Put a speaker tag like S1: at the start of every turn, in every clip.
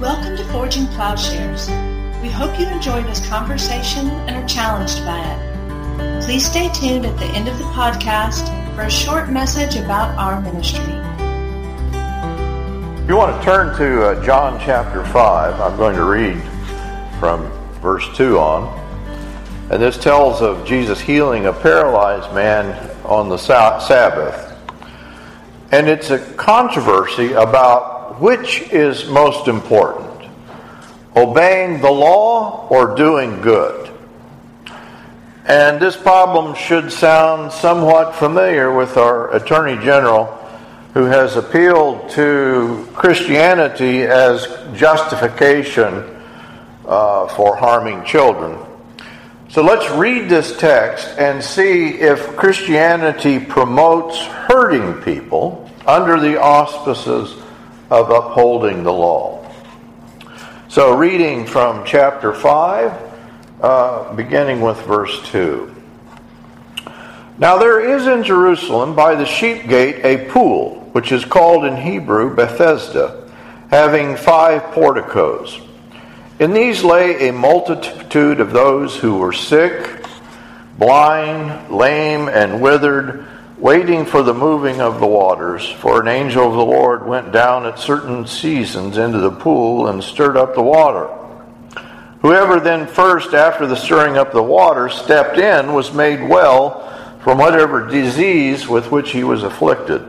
S1: Welcome to Forging Plowshares. We hope you enjoy this conversation and are challenged by it. Please stay tuned at the end of the podcast for a short message about our ministry.
S2: If you want to turn to uh, John chapter 5, I'm going to read from verse 2 on. And this tells of Jesus healing a paralyzed man on the Sabbath. And it's a controversy about which is most important obeying the law or doing good. And this problem should sound somewhat familiar with our Attorney General, who has appealed to Christianity as justification uh, for harming children. So let's read this text and see if Christianity promotes hurting people under the auspices of upholding the law. So, reading from chapter 5, uh, beginning with verse 2. Now, there is in Jerusalem by the sheep gate a pool, which is called in Hebrew Bethesda, having five porticos. In these lay a multitude of those who were sick, blind, lame, and withered, waiting for the moving of the waters. For an angel of the Lord went down at certain seasons into the pool and stirred up the water. Whoever then first, after the stirring up the water, stepped in was made well from whatever disease with which he was afflicted.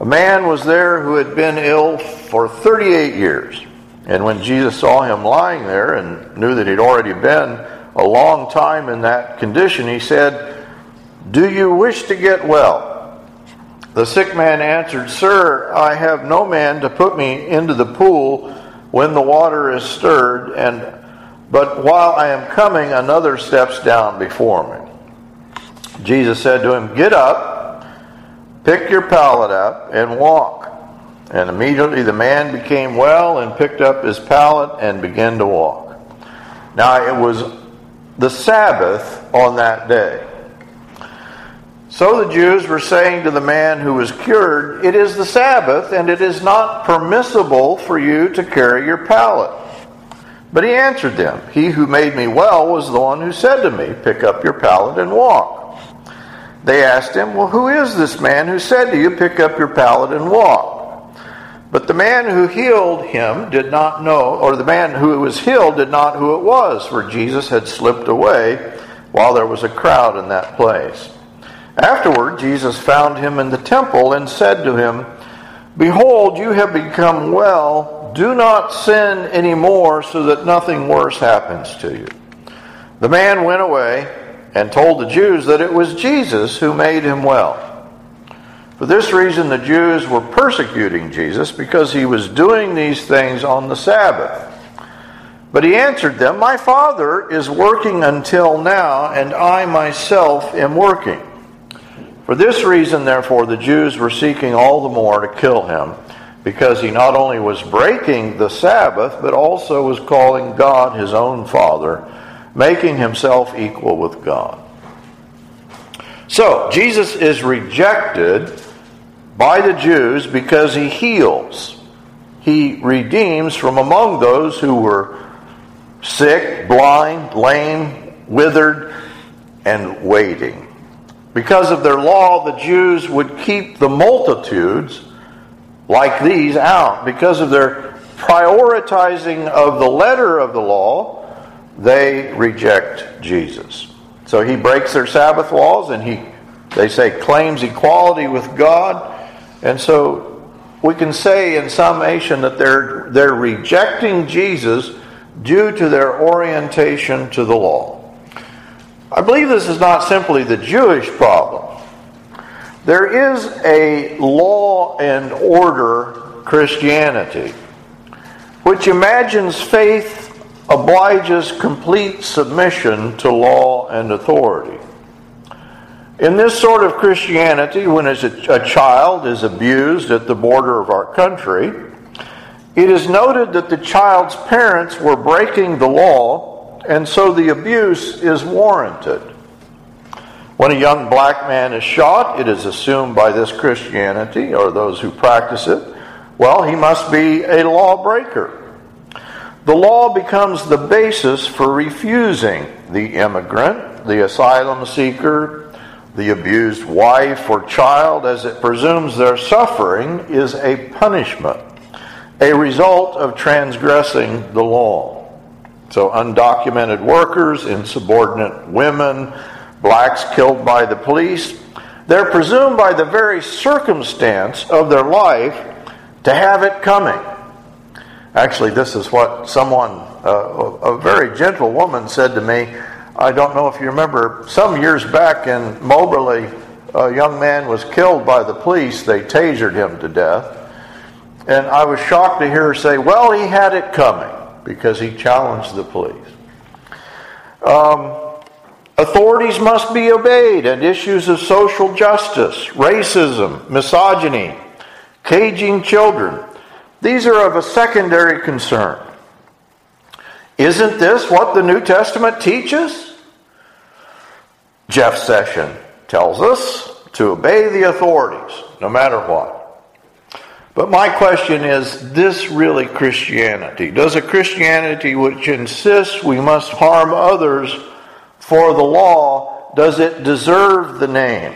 S2: A man was there who had been ill for 38 years. And when Jesus saw him lying there and knew that he'd already been a long time in that condition, he said, Do you wish to get well? The sick man answered, Sir, I have no man to put me into the pool when the water is stirred, and but while I am coming, another steps down before me. Jesus said to him, Get up, pick your pallet up, and walk. And immediately the man became well and picked up his pallet and began to walk. Now it was the Sabbath on that day. So the Jews were saying to the man who was cured, It is the Sabbath, and it is not permissible for you to carry your pallet. But he answered them, He who made me well was the one who said to me, Pick up your pallet and walk. They asked him, Well, who is this man who said to you, Pick up your pallet and walk? But the man who healed him did not know, or the man who was healed did not know who it was, for Jesus had slipped away while there was a crowd in that place. Afterward, Jesus found him in the temple and said to him, Behold, you have become well. Do not sin any more, so that nothing worse happens to you. The man went away and told the Jews that it was Jesus who made him well. For this reason, the Jews were persecuting Jesus because he was doing these things on the Sabbath. But he answered them, My Father is working until now, and I myself am working. For this reason, therefore, the Jews were seeking all the more to kill him, because he not only was breaking the Sabbath, but also was calling God his own Father, making himself equal with God. So, Jesus is rejected by the Jews because he heals. He redeems from among those who were sick, blind, lame, withered, and waiting. Because of their law, the Jews would keep the multitudes like these out. Because of their prioritizing of the letter of the law, they reject Jesus. So he breaks their Sabbath laws and he, they say, claims equality with God and so we can say in summation that they're, they're rejecting Jesus due to their orientation to the law. I believe this is not simply the Jewish problem. There is a law and order Christianity which imagines faith obliges complete submission to law and authority. In this sort of Christianity, when a, child is abused at the border of our country, it is noted that the child's parents were breaking the law, and so the abuse is warranted. When a young black man is shot, it is assumed by this Christianity, or those who practice it, well, he must be a lawbreaker. the law becomes the basis for refusing the immigrant, the asylum seeker, the abused wife or child, as it presumes their suffering is a punishment, a result of transgressing the law. So, undocumented workers, insubordinate women, blacks killed by the police, they're presumed by the very circumstance of their life to have it coming. Actually, this is what someone, uh, a very gentle woman, said to me. I don't know if you remember, some years back in Moberly, a young man was killed by the police. They tasered him to death. And I was shocked to hear her say, Well, he had it coming because he challenged the police. Um, Authorities must be obeyed, and issues of social justice, racism, misogyny, caging children, these are of a secondary concern. Isn't this what the New Testament teaches? Jeff Sessions tells us to obey the authorities, no matter what. But my question is this really Christianity? Does a Christianity which insists we must harm others for the law, does it deserve the name?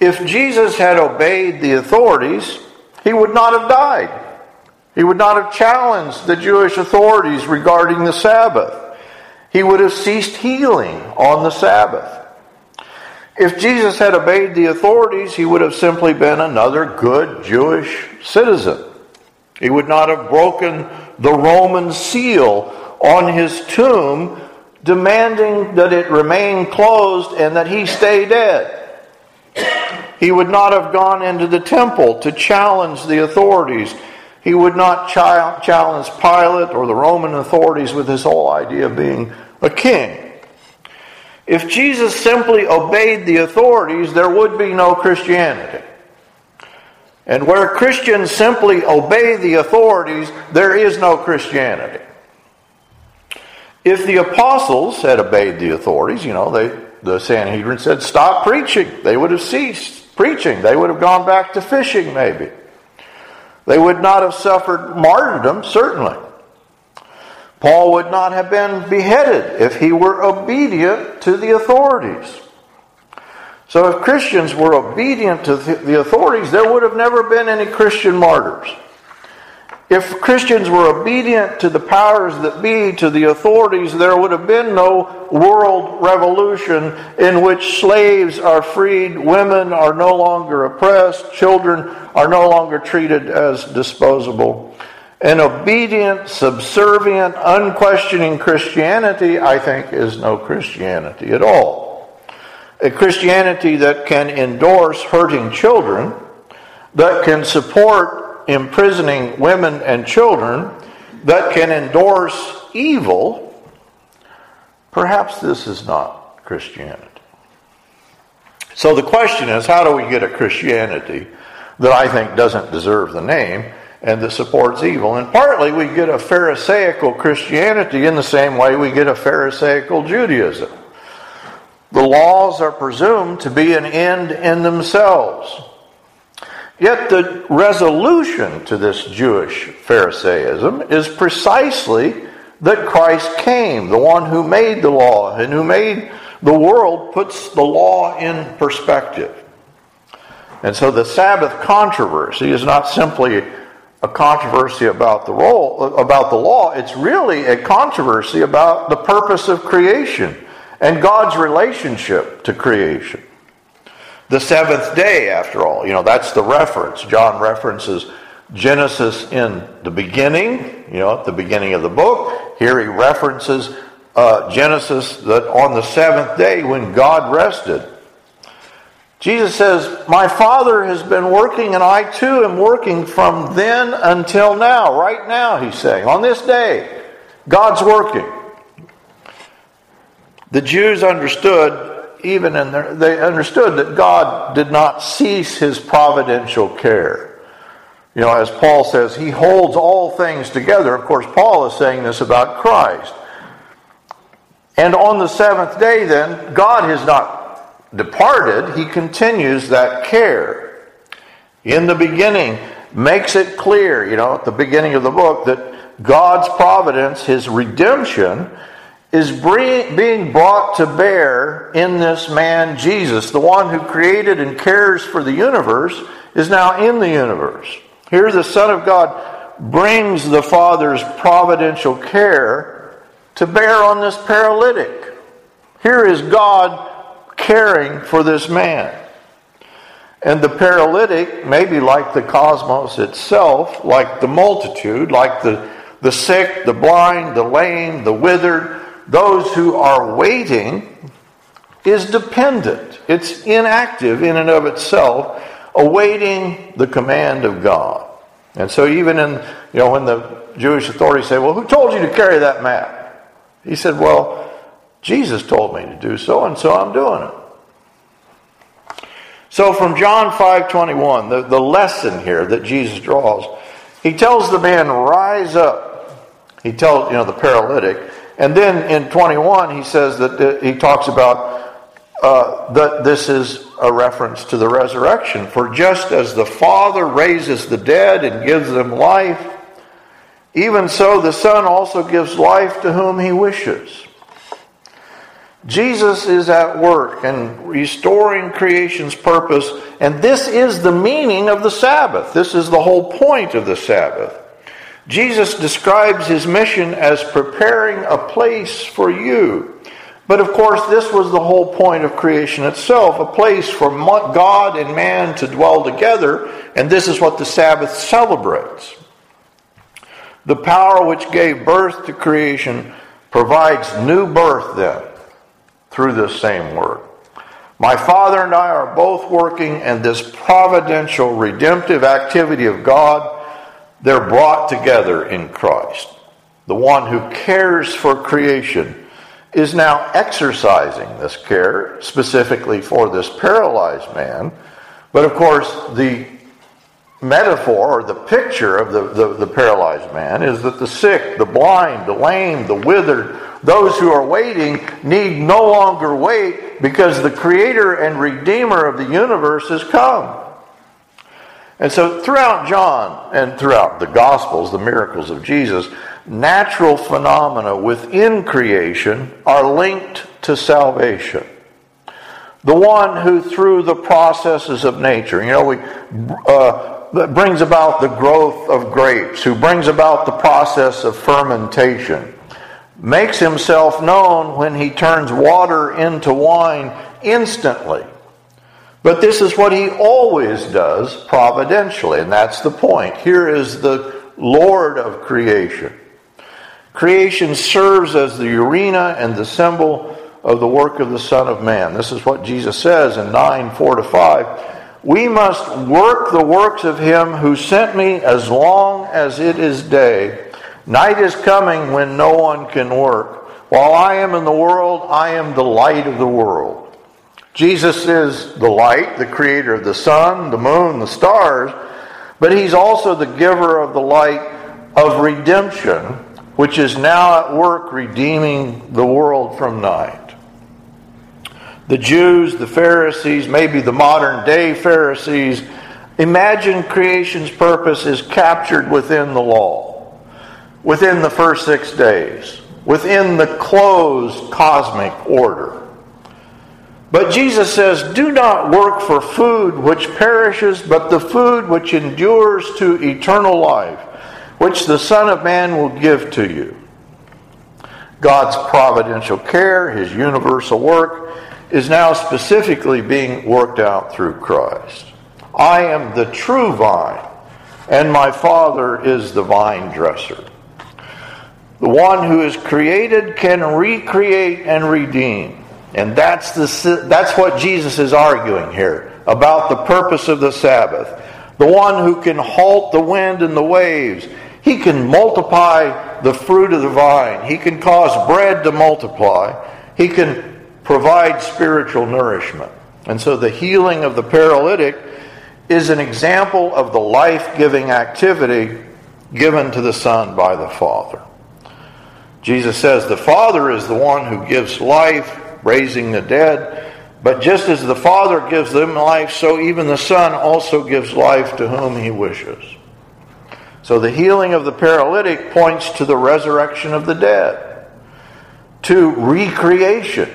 S2: If Jesus had obeyed the authorities, he would not have died. He would not have challenged the Jewish authorities regarding the Sabbath. He would have ceased healing on the Sabbath. If Jesus had obeyed the authorities, he would have simply been another good Jewish citizen. He would not have broken the Roman seal on his tomb demanding that it remain closed and that he stay dead. He would not have gone into the temple to challenge the authorities. He would not challenge Pilate or the Roman authorities with his whole idea of being a king. If Jesus simply obeyed the authorities, there would be no Christianity. And where Christians simply obey the authorities, there is no Christianity. If the apostles had obeyed the authorities, you know, they, the Sanhedrin said, stop preaching, they would have ceased preaching. They would have gone back to fishing, maybe. They would not have suffered martyrdom, certainly. Paul would not have been beheaded if he were obedient to the authorities. So, if Christians were obedient to the authorities, there would have never been any Christian martyrs. If Christians were obedient to the powers that be, to the authorities, there would have been no world revolution in which slaves are freed, women are no longer oppressed, children are no longer treated as disposable. An obedient, subservient, unquestioning Christianity, I think, is no Christianity at all. A Christianity that can endorse hurting children, that can support imprisoning women and children that can endorse evil, perhaps this is not Christianity. So the question is how do we get a Christianity that I think doesn't deserve the name and that supports evil? And partly we get a Pharisaical Christianity in the same way we get a Pharisaical Judaism. The laws are presumed to be an end in themselves. Yet the resolution to this Jewish Pharisaism is precisely that Christ came, the one who made the law and who made the world, puts the law in perspective. And so the Sabbath controversy is not simply a controversy about the role about the law, it's really a controversy about the purpose of creation and God's relationship to creation. The seventh day, after all, you know, that's the reference. John references Genesis in the beginning, you know, at the beginning of the book. Here he references uh, Genesis that on the seventh day when God rested. Jesus says, My Father has been working, and I too am working from then until now. Right now, he's saying. On this day, God's working. The Jews understood even in their, they understood that God did not cease his providential care. You know, as Paul says, he holds all things together. Of course, Paul is saying this about Christ. And on the seventh day, then, God has not departed, he continues that care. In the beginning, makes it clear, you know, at the beginning of the book, that God's providence, his redemption, is being brought to bear in this man Jesus. The one who created and cares for the universe is now in the universe. Here, the Son of God brings the Father's providential care to bear on this paralytic. Here is God caring for this man. And the paralytic, maybe like the cosmos itself, like the multitude, like the, the sick, the blind, the lame, the withered, those who are waiting, is dependent. It's inactive in and of itself, awaiting the command of God. And so, even in, you know, when the Jewish authorities say, Well, who told you to carry that mat? He said, Well, Jesus told me to do so, and so I'm doing it. So from John 5:21, the, the lesson here that Jesus draws, he tells the man, rise up. He tells, you know, the paralytic. And then in 21, he says that he talks about uh, that this is a reference to the resurrection. For just as the Father raises the dead and gives them life, even so the Son also gives life to whom he wishes. Jesus is at work and restoring creation's purpose, and this is the meaning of the Sabbath. This is the whole point of the Sabbath. Jesus describes his mission as preparing a place for you. But of course, this was the whole point of creation itself a place for God and man to dwell together, and this is what the Sabbath celebrates. The power which gave birth to creation provides new birth then through this same word. My Father and I are both working, and this providential, redemptive activity of God, they're brought together in Christ. The one who cares for creation is now exercising this care specifically for this paralyzed man. But of course, the metaphor or the picture of the, the, the, paralyzed man is that the sick, the blind, the lame, the withered, those who are waiting need no longer wait because the creator and redeemer of the universe has come. And so, throughout John and throughout the Gospels, the miracles of Jesus, natural phenomena within creation are linked to salvation. The one who, through the processes of nature, you know, we uh, that brings about the growth of grapes, who brings about the process of fermentation, makes himself known when he turns water into wine instantly. But this is what he always does providentially, and that's the point. Here is the Lord of creation. Creation serves as the arena and the symbol of the work of the Son of Man. This is what Jesus says in 9 4 to 5. We must work the works of him who sent me as long as it is day. Night is coming when no one can work. While I am in the world, I am the light of the world. Jesus is the light, the creator of the sun, the moon, the stars, but he's also the giver of the light of redemption, which is now at work redeeming the world from night the Jews, the Pharisees, maybe the modern day Pharisees, imagine creation's purpose is captured within the law, within the first six days, within the closed cosmic order. But Jesus says, Do not work for food which perishes, but the food which endures to eternal life, which the Son of Man will give to you. God's providential care, his universal work, is now specifically being worked out through Christ. I am the true vine, and my Father is the vine dresser. The one who is created can recreate and redeem. And that's, the, that's what Jesus is arguing here about the purpose of the Sabbath. The one who can halt the wind and the waves. He can multiply the fruit of the vine. He can cause bread to multiply. He can provide spiritual nourishment. And so the healing of the paralytic is an example of the life giving activity given to the Son by the Father. Jesus says the Father is the one who gives life, raising the dead, But just as the Father gives them life, so even the Son also gives life to whom he wishes. So the healing of the paralytic points to the resurrection of the dead, to recreation.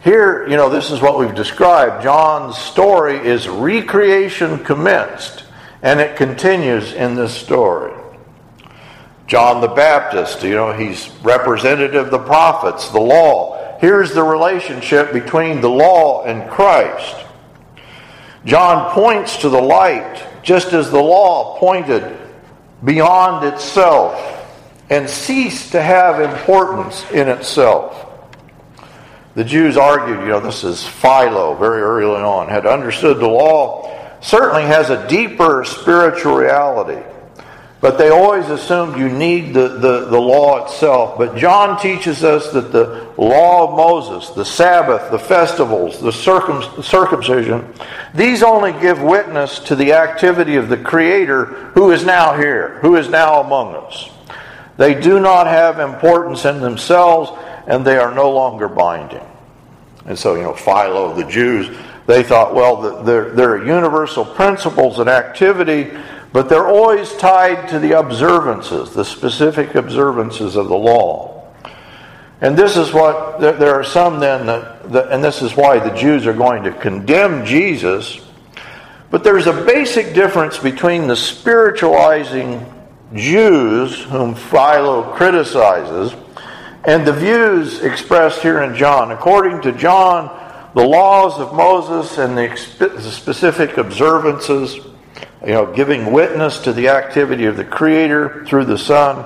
S2: Here, you know, this is what we've described. John's story is recreation commenced, and it continues in this story. John the Baptist, you know, he's representative of the prophets, the law. Here's the relationship between the law and Christ. John points to the light, just as the law pointed beyond itself and ceased to have importance in itself. The Jews argued, you know, this is Philo very early on, had understood the law certainly has a deeper spiritual reality. But they always assumed you need the, the, the law itself. But John teaches us that the law of Moses, the Sabbath, the festivals, the circum, circumcision, these only give witness to the activity of the Creator who is now here, who is now among us. They do not have importance in themselves, and they are no longer binding. And so, you know, Philo, the Jews, they thought, well, there, there are universal principles and activity but they're always tied to the observances, the specific observances of the law. And this is what, there are some then, that, and this is why the Jews are going to condemn Jesus. But there's a basic difference between the spiritualizing Jews, whom Philo criticizes, and the views expressed here in John. According to John, the laws of Moses and the specific observances you know, giving witness to the activity of the Creator through the Son,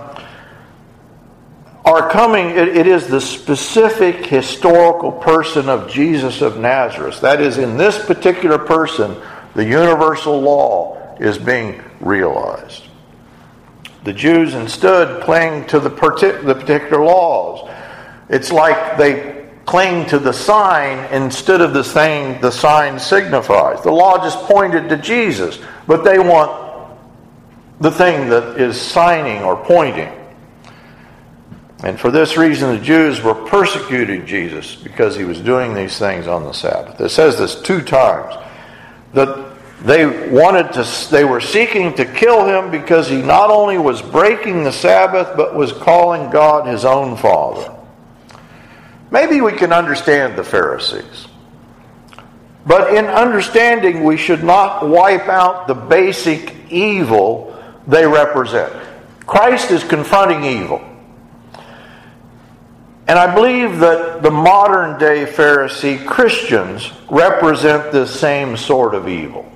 S2: are coming, it, it is the specific historical person of Jesus of Nazareth. That is, in this particular person, the universal law is being realized. The Jews instead cling to the, partic- the particular laws. It's like they cling to the sign instead of the thing the sign signifies. The law just pointed to Jesus. But they want the thing that is signing or pointing. And for this reason, the Jews were persecuting Jesus because he was doing these things on the Sabbath. It says this two times that they wanted to, they were seeking to kill him because he not only was breaking the Sabbath, but was calling God his own Father. Maybe we can understand the Pharisees. But in understanding, we should not wipe out the basic evil they represent. Christ is confronting evil. And I believe that the modern day Pharisee Christians represent this same sort of evil.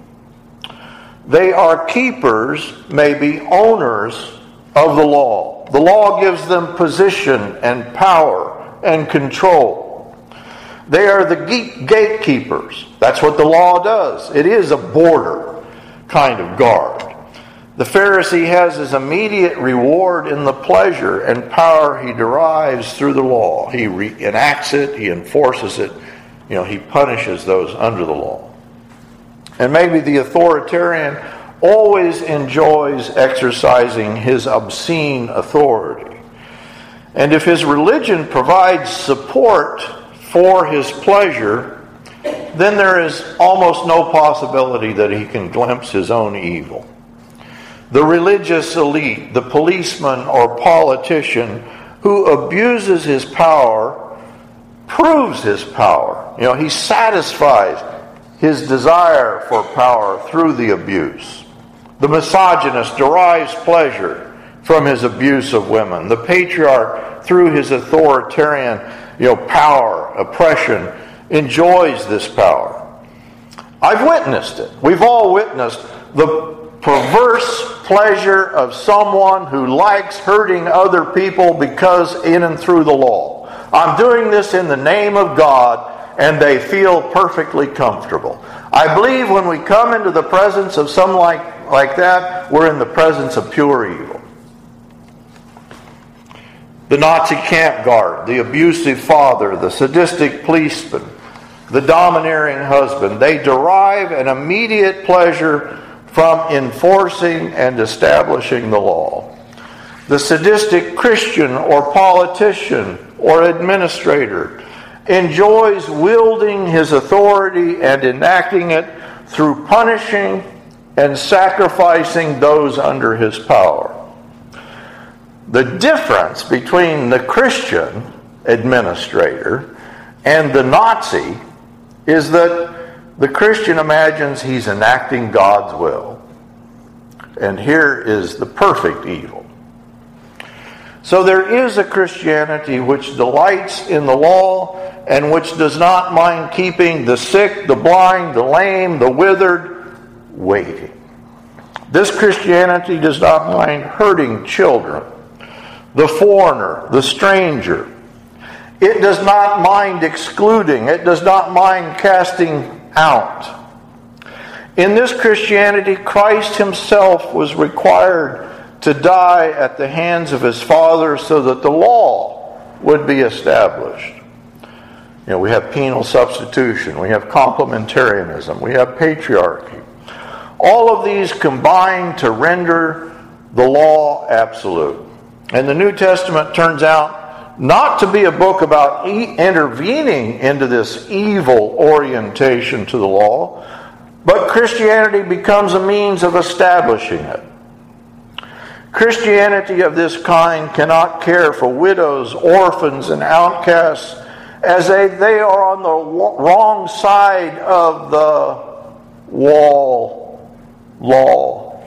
S2: They are keepers, maybe owners of the law. The law gives them position and power and control. They are the gatekeepers. That's what the law does. It is a border kind of guard. The Pharisee has his immediate reward in the pleasure and power he derives through the law. He re- enacts it, he enforces it, you know, he punishes those under the law. And maybe the authoritarian always enjoys exercising his obscene authority. And if his religion provides support for his pleasure, then there is almost no possibility that he can glimpse his own evil. The religious elite, the policeman or politician who abuses his power, proves his power. You know, he satisfies his desire for power through the abuse. The misogynist derives pleasure from his abuse of women. The patriarch, through his authoritarian you know, power, oppression, enjoys this power. I've witnessed it. We've all witnessed the perverse pleasure of someone who likes hurting other people because in and through the law. I'm doing this in the name of God, and they feel perfectly comfortable. I believe when we come into the presence of some like, like that, we're in the presence of pure evil the Nazi camp guard, the abusive father, the sadistic policeman, the domineering husband, they derive an immediate pleasure from enforcing and establishing the law. The sadistic Christian or politician or administrator enjoys wielding his authority and enacting it through punishing and sacrificing those under his power. The difference between the Christian administrator and the Nazi is that the Christian imagines he's enacting God's will. And here is the perfect evil. So there is a Christianity which delights in the law and which does not mind keeping the sick, the blind, the lame, the withered waiting. This Christianity does not mind hurting children, the foreigner, the stranger. It does not mind excluding, it does not mind casting out. In this Christianity, Christ himself was required to die at the hands of his Father so that the law would be established. You know, we have penal substitution, we have complementarianism, we have patriarchy. All of these combine to render the law absolute. And the New Testament turns out not to be a book about e- intervening into this evil orientation to the law, but Christianity becomes a means of establishing it. Christianity of this kind cannot care for widows, orphans, and outcasts as they, they are on the wrong side of the wall law.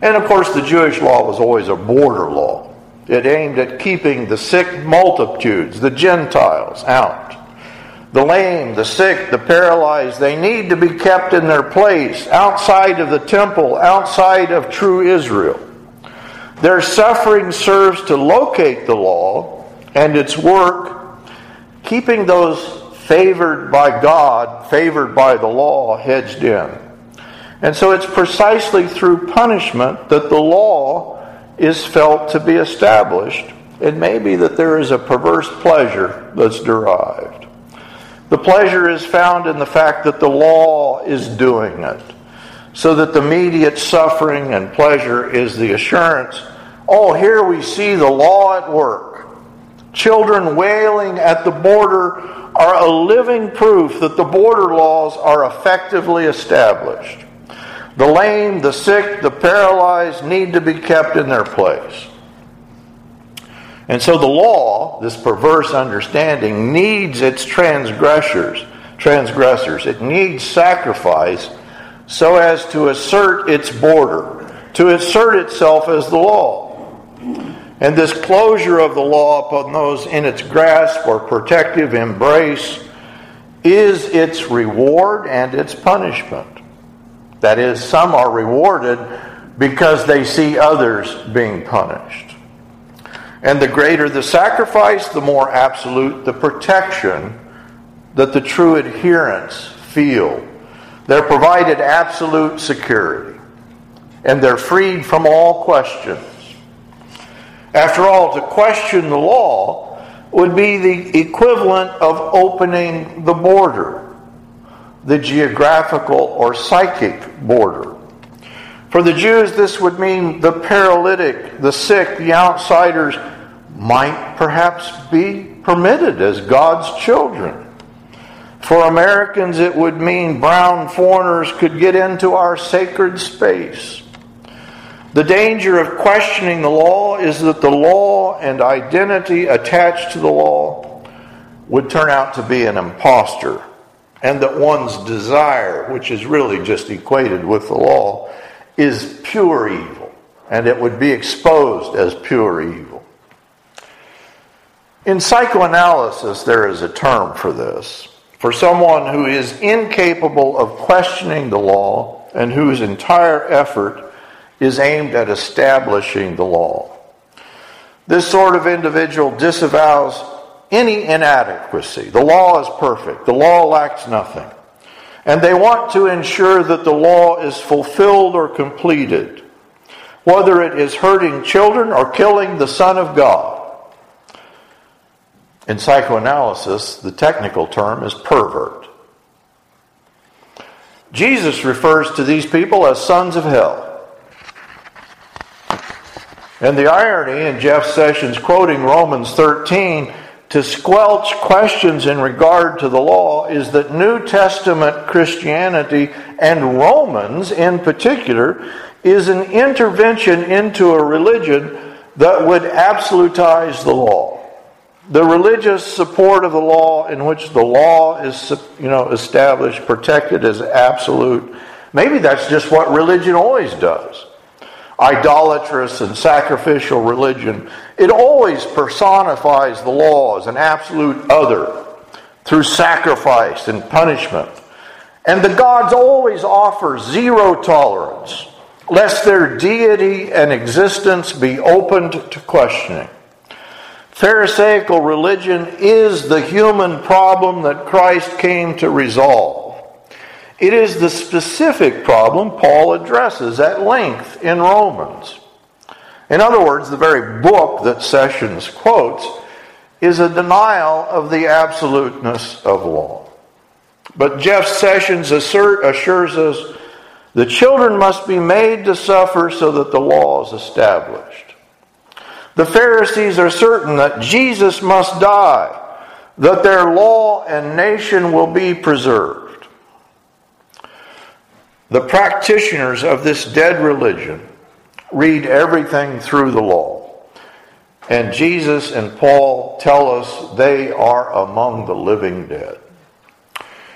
S2: And of course, the Jewish law was always a border law. It aimed at keeping the sick multitudes, the Gentiles, out. The lame, the sick, the paralyzed, they need to be kept in their place, outside of the temple, outside of true Israel. Their suffering serves to locate the law and its work, keeping those favored by God, favored by the law, hedged in. And so it's precisely through punishment that the law is felt to be established. It may be that there is a perverse pleasure that's derived. The pleasure is found in the fact that the law is doing it, so that the immediate suffering and pleasure is the assurance oh, here we see the law at work. Children wailing at the border are a living proof that the border laws are effectively established. The lame, the sick, the paralyzed need to be kept in their place. And so the law, this perverse understanding, needs its transgressors, transgressors. It needs sacrifice so as to assert its border, to assert itself as the law. And this closure of the law upon those in its grasp or protective embrace is its reward and its punishment. That is, some are rewarded because they see others being punished. And the greater the sacrifice, the more absolute the protection that the true adherents feel. They're provided absolute security, and they're freed from all questions. After all, to question the law would be the equivalent of opening the border, the geographical or psychic border. For the Jews, this would mean the paralytic, the sick, the outsiders might perhaps be permitted as God's children. For Americans, it would mean brown foreigners could get into our sacred space. The danger of questioning the law is that the law and identity attached to the law would turn out to be an impostor, and that one's desire, which is really just equated with the law, is pure evil, and it would be exposed as pure evil. In psychoanalysis, there is a term for this. For someone who is incapable of questioning the law and whose entire effort is aimed at establishing the law. This sort of individual disavows any inadequacy. The law is perfect, the law lacks nothing. And they want to ensure that the law is fulfilled or completed, whether it is hurting children or killing the Son of God. In psychoanalysis, the technical term is pervert. Jesus refers to these people as sons of hell. And the irony in Jeff Sessions quoting Romans 13 to to squelch questions in regard to the law is that New Testament Christianity and Romans in particular is an intervention into a religion that would absolutize the law. The religious support of the law in which the law is you know established, protected as absolute. Maybe that's just what religion always does idolatrous and sacrificial religion, it always personifies the law as an absolute other through sacrifice and punishment. And the gods always offer zero tolerance, lest their deity and existence be opened to questioning. Pharisaical religion is the human problem that Christ came to resolve. It is the specific problem Paul addresses at length in Romans. In other words, the very book that Sessions quotes is a denial of the absoluteness of law. But Jeff Sessions assert, assures us the children must be made to suffer so that the law is established. The Pharisees are certain that Jesus must die, that their law and nation will be preserved. The practitioners of this dead religion read everything through the law. And Jesus and Paul tell us they are among the living dead.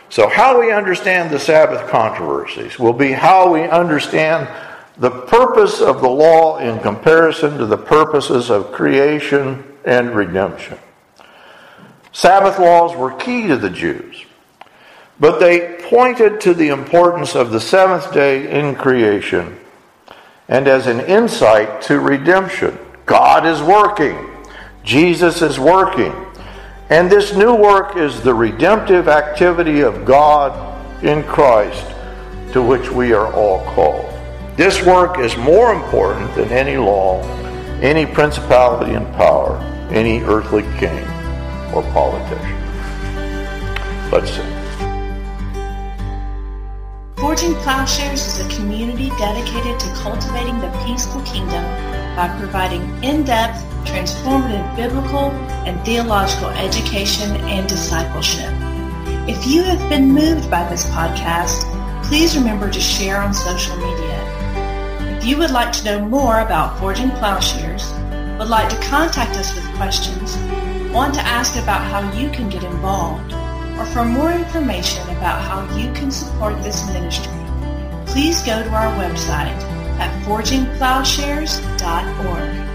S2: So, how we understand the Sabbath controversies will be how we understand the purpose of the law in comparison to the purposes of creation and redemption. Sabbath laws were key to the Jews. But they pointed to the importance of the seventh day in creation and as an insight to redemption. God is working, Jesus is working. And this new work is the redemptive activity of God in Christ to which we are all called. This work is more important than any law, any principality and power, any earthly king or politician. Let's sing.
S1: Forging Plowshares is a community dedicated to cultivating the peaceful kingdom by providing in-depth, transformative biblical and theological education and discipleship. If you have been moved by this podcast, please remember to share on social media. If you would like to know more about Forging Plowshares, would like to contact us with questions, want to ask about how you can get involved, or for more information about how you can support this ministry, please go to our website at forgingplowshares.org.